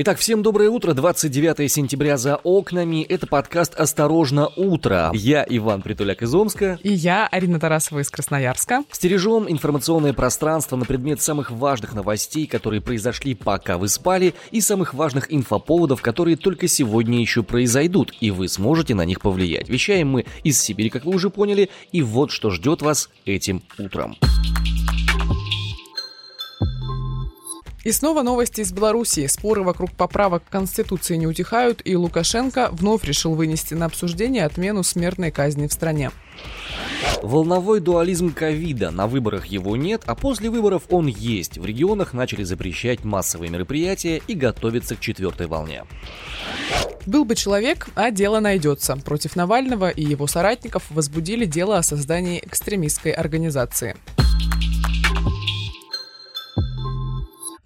Итак, всем доброе утро. 29 сентября за окнами. Это подкаст «Осторожно, утро». Я Иван Притуляк из Омска. И я, Арина Тарасова из Красноярска. Стережем информационное пространство на предмет самых важных новостей, которые произошли, пока вы спали, и самых важных инфоповодов, которые только сегодня еще произойдут, и вы сможете на них повлиять. Вещаем мы из Сибири, как вы уже поняли, и вот что ждет вас этим утром. И снова новости из Белоруссии. Споры вокруг поправок к Конституции не утихают, и Лукашенко вновь решил вынести на обсуждение отмену смертной казни в стране. Волновой дуализм ковида. На выборах его нет, а после выборов он есть. В регионах начали запрещать массовые мероприятия и готовиться к четвертой волне. Был бы человек, а дело найдется. Против Навального и его соратников возбудили дело о создании экстремистской организации.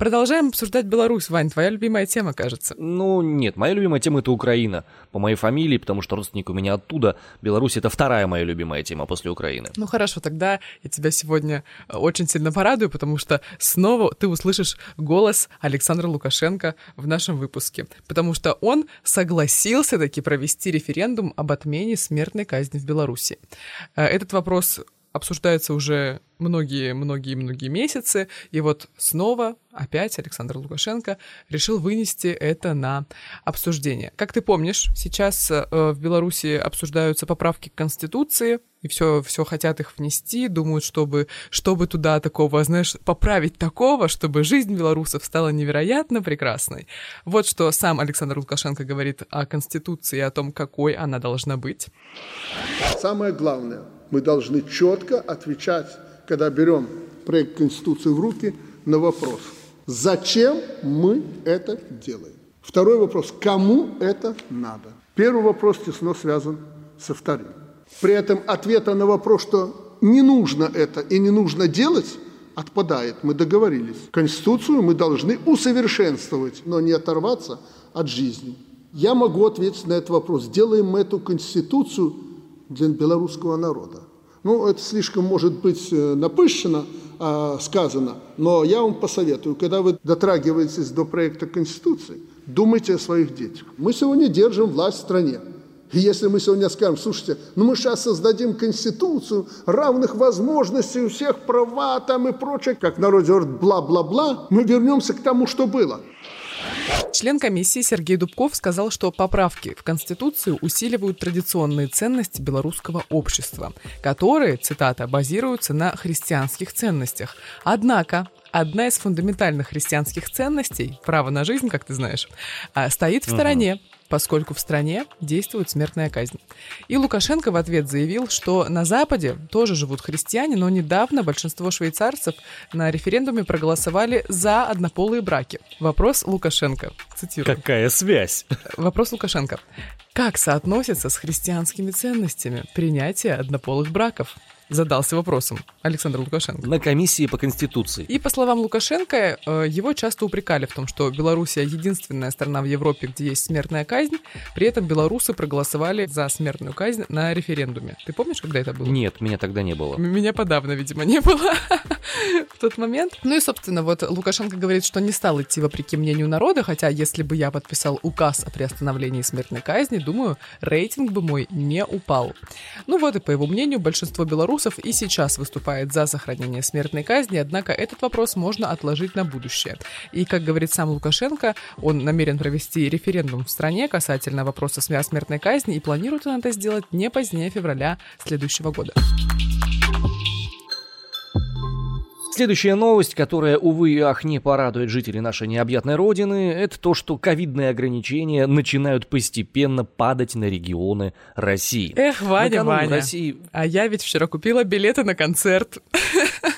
Продолжаем обсуждать Беларусь, Вань, твоя любимая тема, кажется. Ну, нет, моя любимая тема это Украина. По моей фамилии, потому что родственник у меня оттуда. Беларусь это вторая моя любимая тема после Украины. Ну хорошо, тогда я тебя сегодня э, очень сильно порадую, потому что снова ты услышишь голос Александра Лукашенко в нашем выпуске. Потому что он согласился таки провести референдум об отмене смертной казни в Беларуси. Э, этот вопрос обсуждается уже многие-многие-многие месяцы, и вот снова опять Александр Лукашенко решил вынести это на обсуждение. Как ты помнишь, сейчас э, в Беларуси обсуждаются поправки к Конституции, и все, все хотят их внести, думают, чтобы, чтобы туда такого, знаешь, поправить такого, чтобы жизнь белорусов стала невероятно прекрасной. Вот что сам Александр Лукашенко говорит о Конституции о том, какой она должна быть. Самое главное – мы должны четко отвечать, когда берем проект Конституции в руки, на вопрос, зачем мы это делаем. Второй вопрос, кому это надо. Первый вопрос тесно связан со вторым. При этом ответа на вопрос, что не нужно это и не нужно делать, отпадает. Мы договорились. Конституцию мы должны усовершенствовать, но не оторваться от жизни. Я могу ответить на этот вопрос. Делаем мы эту Конституцию для белорусского народа. Ну, это слишком может быть э, напыщенно а, сказано, но я вам посоветую, когда вы дотрагиваетесь до проекта Конституции, думайте о своих детях. Мы сегодня держим власть в стране. И если мы сегодня скажем, слушайте, ну мы сейчас создадим конституцию, равных возможностей, у всех права там и прочее, как народ говорит, бла-бла-бла, мы вернемся к тому, что было. Член комиссии Сергей Дубков сказал, что поправки в Конституцию усиливают традиционные ценности белорусского общества, которые, цитата, базируются на христианских ценностях. Однако одна из фундаментальных христианских ценностей, право на жизнь, как ты знаешь, а, стоит в стороне поскольку в стране действует смертная казнь. И Лукашенко в ответ заявил, что на Западе тоже живут христиане, но недавно большинство швейцарцев на референдуме проголосовали за однополые браки. Вопрос Лукашенко. Цитирую. Какая связь? Вопрос Лукашенко. Как соотносится с христианскими ценностями принятие однополых браков? Задался вопросом Александр Лукашенко. На комиссии по Конституции. И по словам Лукашенко, э, его часто упрекали в том, что Белоруссия единственная страна в Европе, где есть смертная казнь. При этом белорусы проголосовали за смертную казнь на референдуме. Ты помнишь, когда это было? Нет, меня тогда не было. Меня подавно, видимо, не было в тот момент. Ну и, собственно, вот Лукашенко говорит, что не стал идти вопреки мнению народа, хотя если бы я подписал указ о приостановлении смертной казни, думаю, рейтинг бы мой не упал. Ну вот и по его мнению, большинство белорусов и сейчас выступает за сохранение смертной казни, однако этот вопрос можно отложить на будущее. И, как говорит сам Лукашенко, он намерен провести референдум в стране касательно вопроса смертной казни и планирует он это сделать не позднее февраля следующего года. Следующая новость, которая, увы и ах, не порадует жителей нашей необъятной родины, это то, что ковидные ограничения начинают постепенно падать на регионы России. Эх, Ваня, Ваня, России... а я ведь вчера купила билеты на концерт.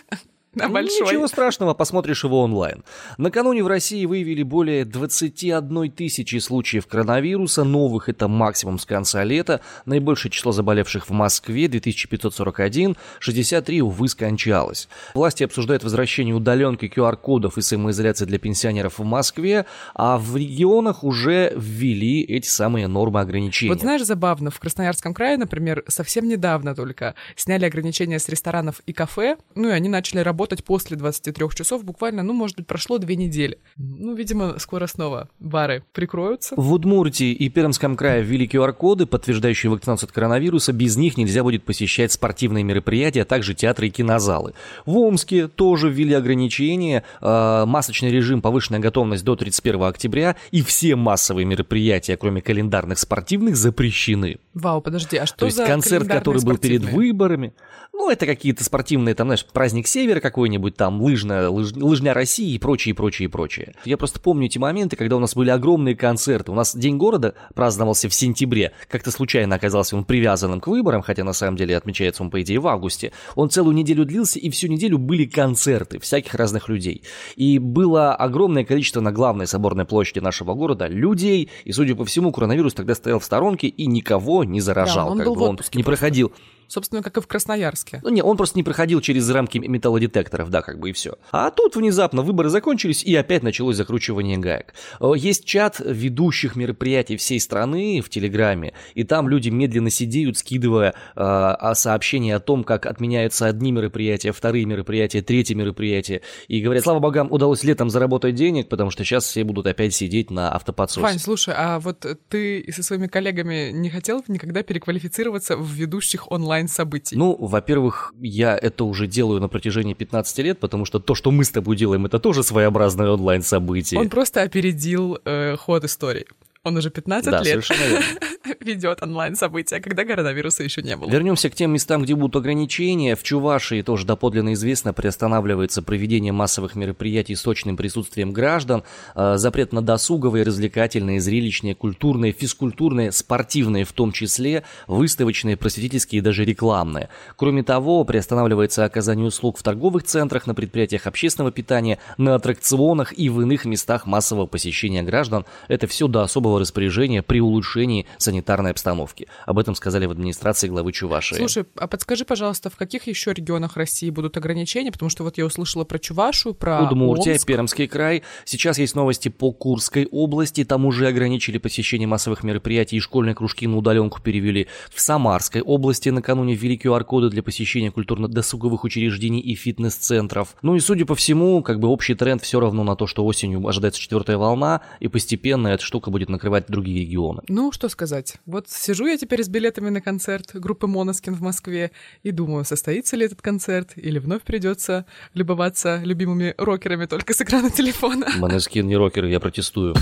на большой. Ничего страшного, посмотришь его онлайн. Накануне в России выявили более 21 тысячи случаев коронавируса. Новых это максимум с конца лета. Наибольшее число заболевших в Москве 2541, 63, увы, скончалось. Власти обсуждают возвращение удаленки QR-кодов и самоизоляции для пенсионеров в Москве, а в регионах уже ввели эти самые нормы ограничений. Вот знаешь, забавно, в Красноярском крае, например, совсем недавно только сняли ограничения с ресторанов и кафе, ну и они начали работать работать после 23 часов буквально, ну, может быть, прошло две недели. Ну, видимо, скоро снова бары прикроются. В Удмуртии и Пермском крае ввели QR-коды, подтверждающие вакцинацию от коронавируса. Без них нельзя будет посещать спортивные мероприятия, а также театры и кинозалы. В Омске тоже ввели ограничения, э, масочный режим, повышенная готовность до 31 октября, и все массовые мероприятия, кроме календарных спортивных, запрещены. Вау, подожди, а что То есть за концерт, который был перед выборами, ну, это какие-то спортивные, там, знаешь, праздник Севера какой-нибудь, там, лыжная, лыж, лыжня России и прочее, и прочее, и прочее. Я просто помню эти моменты, когда у нас были огромные концерты. У нас День города праздновался в сентябре. Как-то случайно оказался он привязанным к выборам, хотя на самом деле отмечается он, по идее, в августе. Он целую неделю длился, и всю неделю были концерты всяких разных людей. И было огромное количество на главной соборной площади нашего города людей, и, судя по всему, коронавирус тогда стоял в сторонке и никого не заражал. Да, он как был бы он не просто. проходил Собственно, как и в Красноярске. ну, не, он просто не проходил через рамки металлодетекторов, да, как бы и все. А тут внезапно выборы закончились, и опять началось закручивание гаек. Э, Есть чат ведущих мероприятий всей страны в Телеграме, и там люди медленно сидеют, скидывая э, а, сообщения о том, как отменяются одни мероприятия, вторые мероприятия, третьи мероприятия, и говорят, слава богам, удалось летом заработать денег, потому что сейчас все будут опять сидеть на автоподсосе. Вань, слушай, а вот ты со своими коллегами не хотел никогда переквалифицироваться в ведущих онлайн-событий? Ну, во-первых, я это уже делаю на протяжении 15 лет, потому что то, что мы с тобой делаем, это тоже своеобразное онлайн-событие. Он просто опередил э, ход истории. Он уже 15 Да, лет ведет онлайн-события, когда коронавируса еще не было. Вернемся к тем местам, где будут ограничения. В Чувашии тоже доподлинно известно, приостанавливается проведение массовых мероприятий с точным присутствием граждан, э, запрет на досуговые, развлекательные, зрелищные, культурные, физкультурные, спортивные в том числе, выставочные, просветительские и даже рекламные. Кроме того, приостанавливается оказание услуг в торговых центрах, на предприятиях общественного питания, на аттракционах и в иных местах массового посещения граждан. Это все до особого распоряжения при улучшении санитарной обстановки. Об этом сказали в администрации главы Чувашии. Слушай, а подскажи, пожалуйста, в каких еще регионах России будут ограничения? Потому что вот я услышала про Чувашу, про Удмуртия, Омск. Пермский край. Сейчас есть новости по Курской области. Там уже ограничили посещение массовых мероприятий и школьные кружки на удаленку перевели. В Самарской области накануне ввели QR-коды для посещения культурно-досуговых учреждений и фитнес-центров. Ну и, судя по всему, как бы общий тренд все равно на то, что осенью ожидается четвертая волна, и постепенно эта штука будет накрывать другие регионы. Ну, что сказать. Вот сижу я теперь с билетами на концерт группы Моноскин в Москве и думаю, состоится ли этот концерт, или вновь придется любоваться любимыми рокерами только с экрана телефона. Манескин не рокеры, я протестую.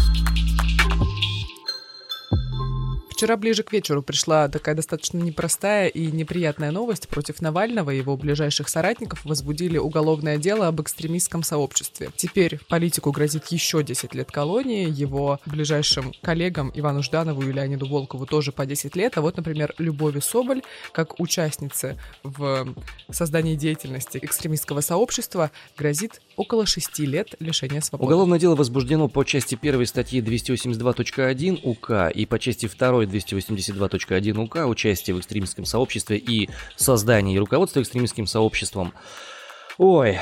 Вчера ближе к вечеру пришла такая достаточно непростая и неприятная новость. Против Навального и его ближайших соратников возбудили уголовное дело об экстремистском сообществе. Теперь политику грозит еще 10 лет колонии, его ближайшим коллегам Ивану Жданову и Леониду Волкову тоже по 10 лет. А вот, например, Любови Соболь, как участнице в создании деятельности экстремистского сообщества, грозит около 6 лет лишения свободы. Уголовное дело возбуждено по части 1 статьи 282.1 УК и по части 2 282.1 УК участие в экстремистском сообществе и создание и руководство экстремистским сообществом. Ой,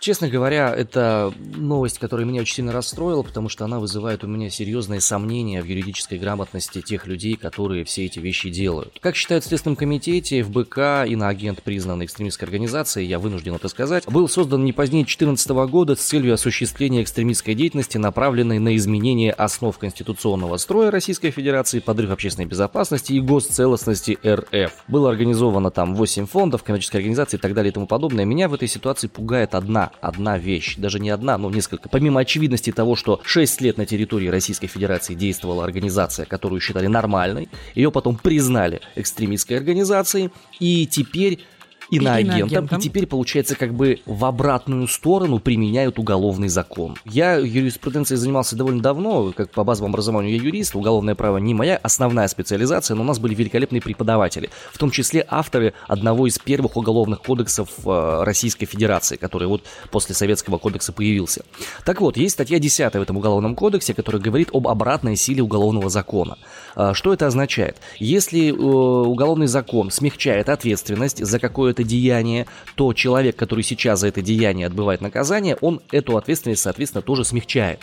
честно говоря, это новость, которая меня очень сильно расстроила, потому что она вызывает у меня серьезные сомнения в юридической грамотности тех людей, которые все эти вещи делают. Как считают в Следственном комитете, ФБК, иноагент, признанной экстремистской организацией, я вынужден это сказать, был создан не позднее 2014 года с целью осуществления экстремистской деятельности, направленной на изменение основ конституционного строя Российской Федерации, подрыв общественной безопасности и госцелостности РФ. Было организовано там 8 фондов, коммерческие организации и так далее и тому подобное. Меня в этой ситуации пугает одна, одна вещь, даже не одна, но несколько. Помимо очевидности того, что 6 лет на территории Российской Федерации действовала организация, которую считали нормальной, ее потом признали экстремистской организацией, и теперь иноагентом, иноагентом. и теперь, получается, как бы в обратную сторону применяют уголовный закон. Я юриспруденцией занимался довольно давно, как по базовому образованию я юрист, уголовное право не моя основная специализация, но у нас были великолепные преподаватели, в том числе авторы одного из первых уголовных кодексов э, Российской Федерации, который вот после Советского кодекса появился. Так вот, есть статья 10 в этом уголовном кодексе, которая говорит об обратной силе уголовного закона. А, Что это означает? Если э, уголовный закон смягчает ответственность за какое-то деяние, то человек, который сейчас за это деяние отбывает наказание, он эту ответственность, соответственно, тоже смягчает.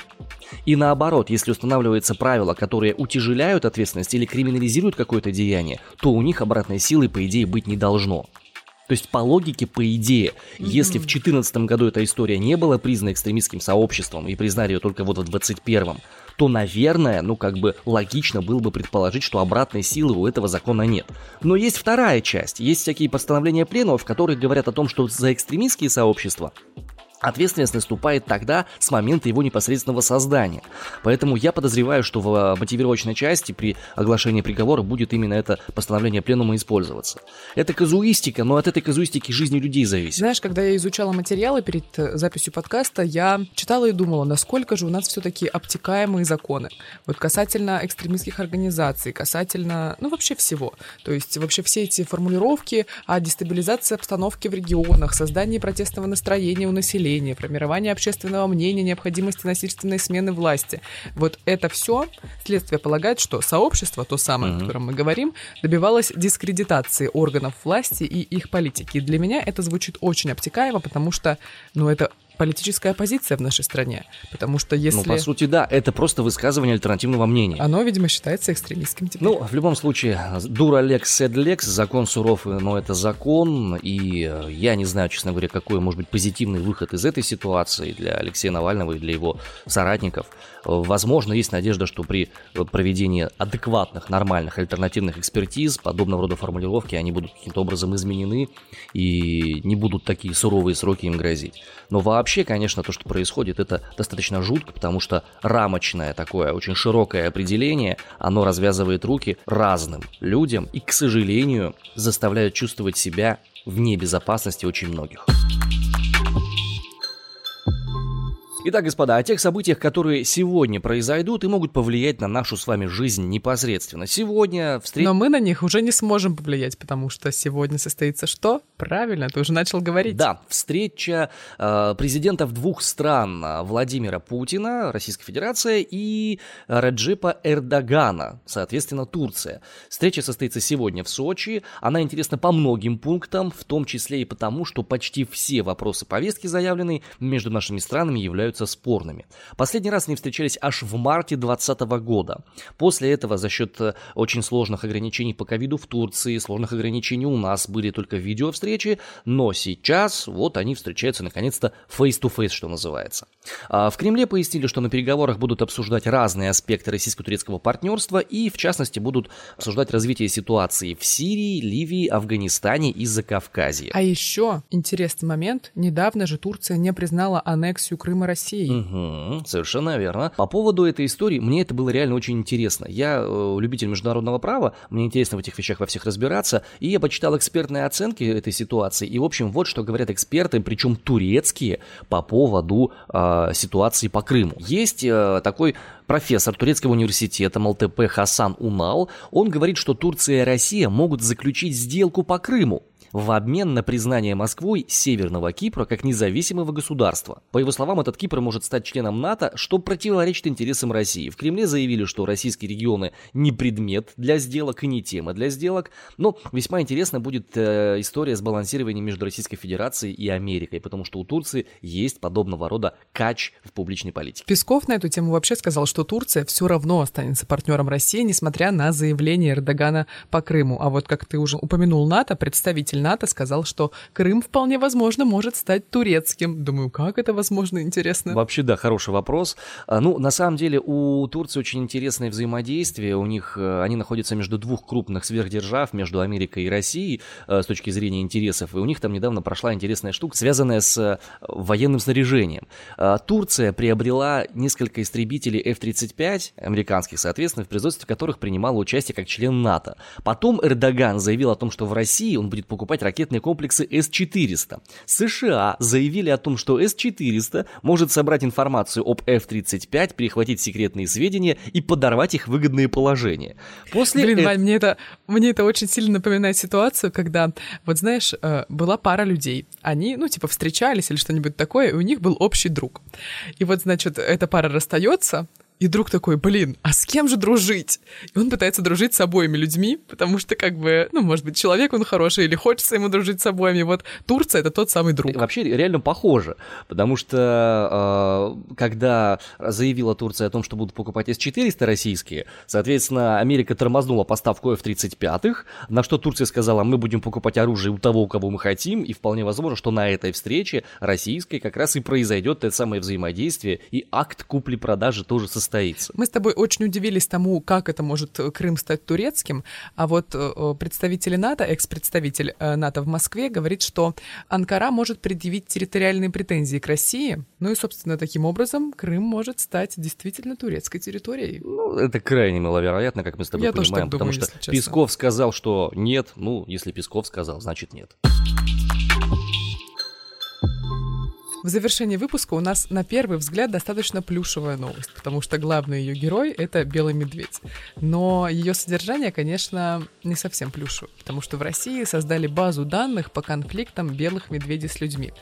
И наоборот, если устанавливаются правила, которые утяжеляют ответственность или криминализируют какое-то деяние, то у них обратной силы, по идее, быть не должно. То есть по логике, по идее, mm-hmm. если в 2014 году эта история не была признана экстремистским сообществом и признали ее только вот в 2021, то, наверное, ну как бы логично было бы предположить, что обратной силы у этого закона нет. Но есть вторая часть, есть всякие постановления пленумов, в которых говорят о том, что за экстремистские сообщества Ответственность наступает тогда с момента его непосредственного создания. Поэтому я подозреваю, что в э, мотивировочной части при оглашении приговора будет именно это постановление пленума использоваться. Это казуистика, но от этой казуистики жизни людей зависит. Знаешь, когда я изучала материалы перед э, записью подкаста, я читала и думала, насколько же у нас все-таки обтекаемые законы. Вот касательно экстремистских организаций, касательно, ну, вообще всего. То есть вообще все эти формулировки о дестабилизации обстановки в регионах, создании протестного настроения у населения, населения, формирование общественного мнения, необходимости насильственной смены власти. Вот это все следствие полагает, что сообщество, то самое, mm-hmm. о котором мы говорим, добивалось дискредитации органов власти и их политики. И для меня это звучит очень обтекаемо, потому что, ну, это политическая оппозиция в нашей стране. Потому что если... Ну, по сути, да, это просто высказывание альтернативного мнения. Оно, видимо, считается экстремистским теперь. Ну, в любом случае, дура лекс сед лекс, закон суров, но это закон, и э, я не знаю, честно говоря, какой может быть позитивный выход из этой ситуации для Алексея Навального и для его соратников. Возможно, есть надежда, что при проведении адекватных, нормальных, альтернативных экспертиз подобного рода формулировки, они будут каким-то образом изменены и не будут такие суровые сроки им грозить. Но вообще, конечно, то, что происходит, это достаточно жутко, потому что рамочное такое, очень широкое определение, оно развязывает руки разным людям и, к сожалению, заставляет чувствовать себя вне безопасности очень многих. Итак, господа, о тех событиях, которые сегодня произойдут и могут повлиять на нашу с вами жизнь непосредственно. Сегодня встреч... Но мы на них уже не сможем повлиять, потому что сегодня состоится что? Правильно, ты уже начал говорить. Да, встреча э, президентов двух стран, э, Владимира Путина, Российская Федерация, и Раджипа Эрдогана, соответственно, Турция. Встреча состоится сегодня в Сочи. Она интересна по многим пунктам, в том числе и потому, что почти все вопросы повестки, заявленные между нашими странами, являются являются спорными. Последний раз они встречались аж в марте 2020 года. После этого за счет э, очень сложных ограничений по ковиду в Турции, сложных ограничений у нас были только видеовстречи, но сейчас вот они встречаются наконец-то face-to-face, что называется. А в Кремле пояснили, что на переговорах будут обсуждать разные аспекты российско-турецкого партнерства и, в частности, будут обсуждать развитие ситуации в Сирии, Ливии, Афганистане и Закавказье. А еще интересный момент. Недавно же Турция не признала аннексию Крыма России Россией. Угу, совершенно верно. По поводу этой истории, мне это было реально очень интересно. Я э, любитель международного права, мне интересно в этих вещах во всех разбираться, и я почитал экспертные оценки этой ситуации, и, в общем, вот что говорят эксперты, причем турецкие, по поводу э, ситуации по Крыму. Есть э, такой профессор турецкого университета МЛТП Хасан Унал, он говорит, что Турция и Россия могут заключить сделку по Крыму в обмен на признание Москвой Северного Кипра как независимого государства. По его словам, этот Кипр может стать членом НАТО, что противоречит интересам России. В Кремле заявили, что российские регионы не предмет для сделок и не тема для сделок. Но весьма интересна будет э, история с балансированием между Российской Федерацией и Америкой, потому что у Турции есть подобного рода кач в публичной политике. Песков на эту тему вообще сказал, что Турция все равно останется партнером России, несмотря на заявление Эрдогана по Крыму. А вот как ты уже упомянул НАТО, представитель НАТО сказал, что Крым вполне возможно может стать турецким. Думаю, как это возможно, интересно? Вообще, да, хороший вопрос. А, ну, на самом деле, у Турции очень интересное взаимодействие. У них, э, они находятся между двух крупных сверхдержав, между Америкой и Россией, э, с точки зрения интересов. И у них там недавно прошла интересная штука, связанная с э, военным снаряжением. А, Турция приобрела несколько истребителей F-35, американских, соответственно, в производстве которых принимала участие как член НАТО. Потом Эрдоган заявил о том, что в России он будет покупать покупать ракетные комплексы С-400. США заявили о том, что С-400 может собрать информацию об F-35, перехватить секретные сведения и подорвать их выгодные положения. После Блин, э... Вань, мне это, мне это очень сильно напоминает ситуацию, когда, вот знаешь, э, была пара людей. Они, ну, типа, встречались или что-нибудь такое, и у них был общий друг. И вот, значит, эта пара расстается, И друг такой, блин, а с кем же дружить? И он пытается дружить с обоими людьми, потому что, как бы, ну, может быть, человек он хороший или хочется ему дружить с обоими. Вот Турция — это тот самый друг. Вообще реально похоже, потому что э, когда заявила Турция о том, что будут покупать С-400 российские, соответственно, Америка тормознула поставку F-35, на что Турция сказала, мы будем покупать оружие у того, у кого мы хотим, и вполне возможно, что на этой встрече российской как раз и произойдет это самое взаимодействие, и акт купли-продажи тоже состоится состоится. Мы с тобой очень удивились тому, как это может э, Крым стать турецким, а вот э, представители НАТО, экс-представитель э, НАТО в Москве говорит, что Анкара может предъявить территориальные претензии к России, ну и, собственно, таким образом Крым может стать действительно турецкой территорией. Ну, это крайне маловероятно, как мы с тобой Я понимаем, думаю, потому что Песков сказал, что нет, ну, если Песков сказал, значит нет. В завершении выпуска у нас на первый взгляд достаточно плюшевая новость, потому что главный ее герой — это белый медведь. Но ее содержание, конечно, не совсем плюшевое, потому что в России создали базу данных по конфликтам белых медведей с людьми.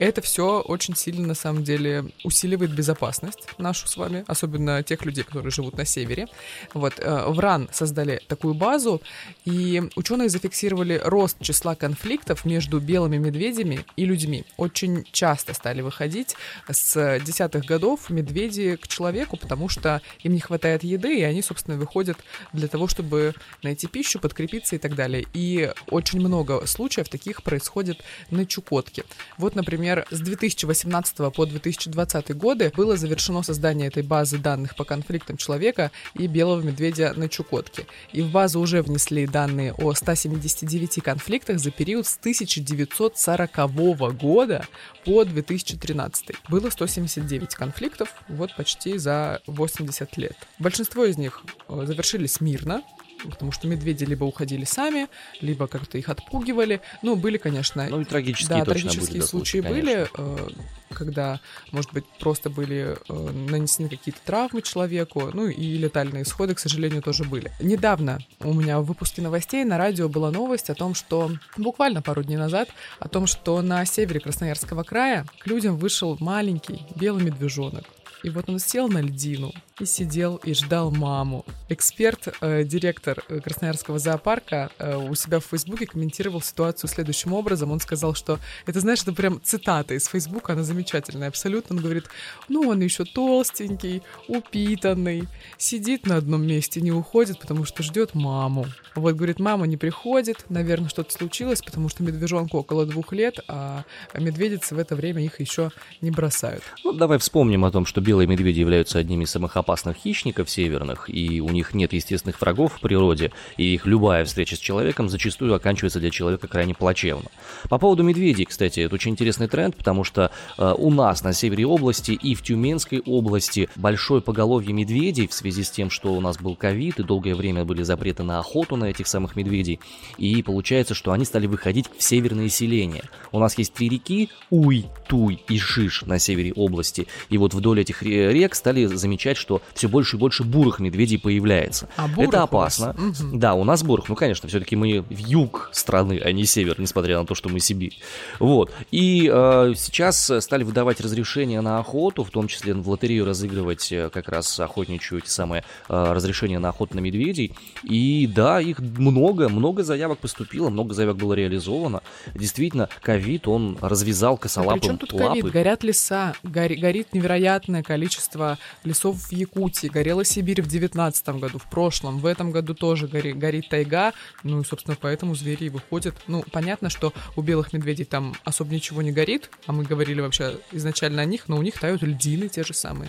Это все очень сильно, на самом деле, усиливает безопасность нашу с вами, особенно тех людей, которые живут на севере. Вот, э, в РАН создали такую базу, и ученые зафиксировали рост числа конфликтов между белыми медведями и людьми. Очень часто стали выходить с десятых годов медведи к человеку, потому что им не хватает еды, и они, собственно, выходят для того, чтобы найти пищу, подкрепиться и так далее. И очень много случаев таких происходит на Чукотке. Вот, например, Например, с 2018 по 2020 годы было завершено создание этой базы данных по конфликтам человека и белого медведя на Чукотке. И в базу уже внесли данные о 179 конфликтах за период с 1940 года по 2013. Было 179 конфликтов, вот почти за 80 лет. Большинство из них э, завершились мирно, потому что медведи либо уходили сами, либо как-то их отпугивали. Ну, были, конечно... Ну, и трагические Да, трагические случаи случаи были, э, когда, может быть, просто были э, нанесены какие-то травмы человеку, ну, и летальные исходы, к сожалению, тоже были. Недавно у меня в выпуске новостей на радио была новость о том, что буквально пару дней назад, о том, что на севере Красноярского края к людям вышел маленький белый медвежонок. И вот он сел на льдину и сидел и ждал маму. Эксперт, э, директор э, Красноярского зоопарка э, у себя в Фейсбуке комментировал ситуацию следующим образом. Он сказал, что это, знаешь, это прям цитата из Фейсбука, она замечательная абсолютно. Он говорит, ну, он еще толстенький, упитанный, сидит на одном месте, не уходит, потому что ждет маму. Вот, говорит, мама не приходит, наверное, что-то случилось, потому что медвежонку около двух лет, а медведицы в это время их еще не бросают. Ну, давай вспомним о том, что белые медведи являются одними из самых опасных хищников северных, и у них нет естественных врагов в природе, и их любая встреча с человеком зачастую оканчивается для человека крайне плачевно. По поводу медведей, кстати, это очень интересный тренд, потому что э, у нас на севере области и в Тюменской области большое поголовье медведей в связи с тем, что у нас был ковид, и долгое время были запреты на охоту на этих самых медведей, и получается, что они стали выходить в северные селения. У нас есть три реки, Уй, Туй и Шиш на севере области, и вот вдоль этих рек стали замечать, что все больше и больше бурых медведей появляется. А Это опасно. Угу. Да, у нас бурых. Ну, конечно, все-таки мы в юг страны, а не север, несмотря на то, что мы Сибирь. Вот. И э, сейчас стали выдавать разрешения на охоту, в том числе в лотерею разыгрывать э, как раз охотничью эти самые э, разрешения на охоту на медведей. И да, их много, много заявок поступило, много заявок было реализовано. Действительно, ковид, он развязал косолапым а при чем тут ковид? Горят леса, гори, горит невероятное количество лесов в Якутии, горела Сибирь в 19 году, в прошлом, в этом году тоже гори, горит тайга, ну и, собственно, поэтому звери и выходят. Ну, понятно, что у белых медведей там особо ничего не горит, а мы говорили вообще изначально о них, но у них тают льдины те же самые.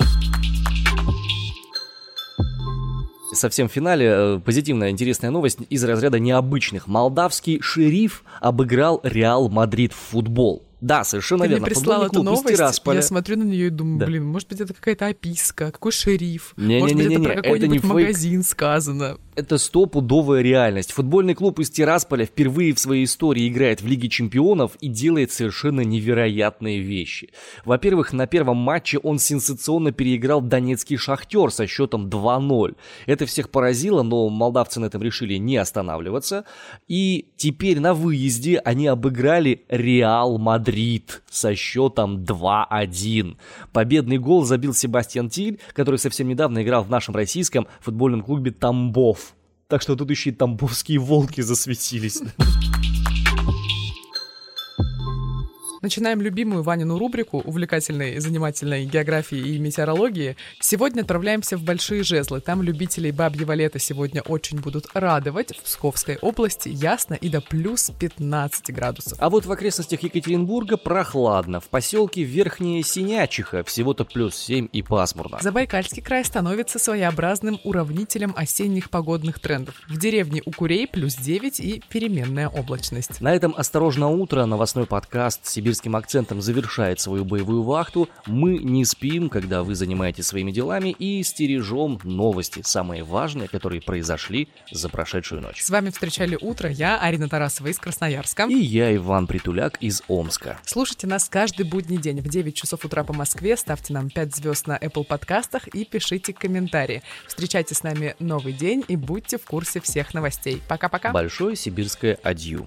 Совсем в финале э, позитивная, интересная новость из разряда необычных. Молдавский шериф обыграл Реал Мадрид в футбол. Да, совершенно Ты верно. мне прислал эту новость, я смотрю на нее и думаю, да. блин, может быть, это какая-то описка, какой шериф, не, может не, не, быть, не, это про какой-нибудь магазин сказано. Это стопудовая реальность. Футбольный клуб из Тирасполя впервые в своей истории играет в Лиге Чемпионов и делает совершенно невероятные вещи. Во-первых, на первом матче он сенсационно переиграл донецкий шахтер со счетом 2-0. Это всех поразило, но молдавцы на этом решили не останавливаться. И теперь на выезде они обыграли Реал Мадрид Мадрид со счетом 2-1. Победный гол забил Себастьян Тиль, который совсем недавно играл в нашем российском футбольном клубе Тамбов. Так что тут еще и тамбовские волки засветились. Начинаем любимую Ванину рубрику увлекательной, занимательной географии и метеорологии. Сегодня отправляемся в Большие Жезлы. Там любителей бабьего лета сегодня очень будут радовать. В Псковской области ясно и до плюс 15 градусов. А вот в окрестностях Екатеринбурга прохладно. В поселке Верхняя Синячиха всего-то плюс 7 и пасмурно. Забайкальский край становится своеобразным уравнителем осенних погодных трендов. В деревне Укурей плюс 9 и переменная облачность. На этом «Осторожно утро» новостной подкаст «Сибирь сибирским акцентом завершает свою боевую вахту. Мы не спим, когда вы занимаетесь своими делами и стережем новости, самые важные, которые произошли за прошедшую ночь. С вами встречали утро я, Арина Тарасова из Красноярска. И я, Иван Притуляк из Омска. Слушайте нас каждый будний день в 9 часов утра по Москве, ставьте нам 5 звезд на Apple подкастах и пишите комментарии. Встречайте с нами новый день и будьте в курсе всех новостей. Пока-пока. Большое сибирское адью.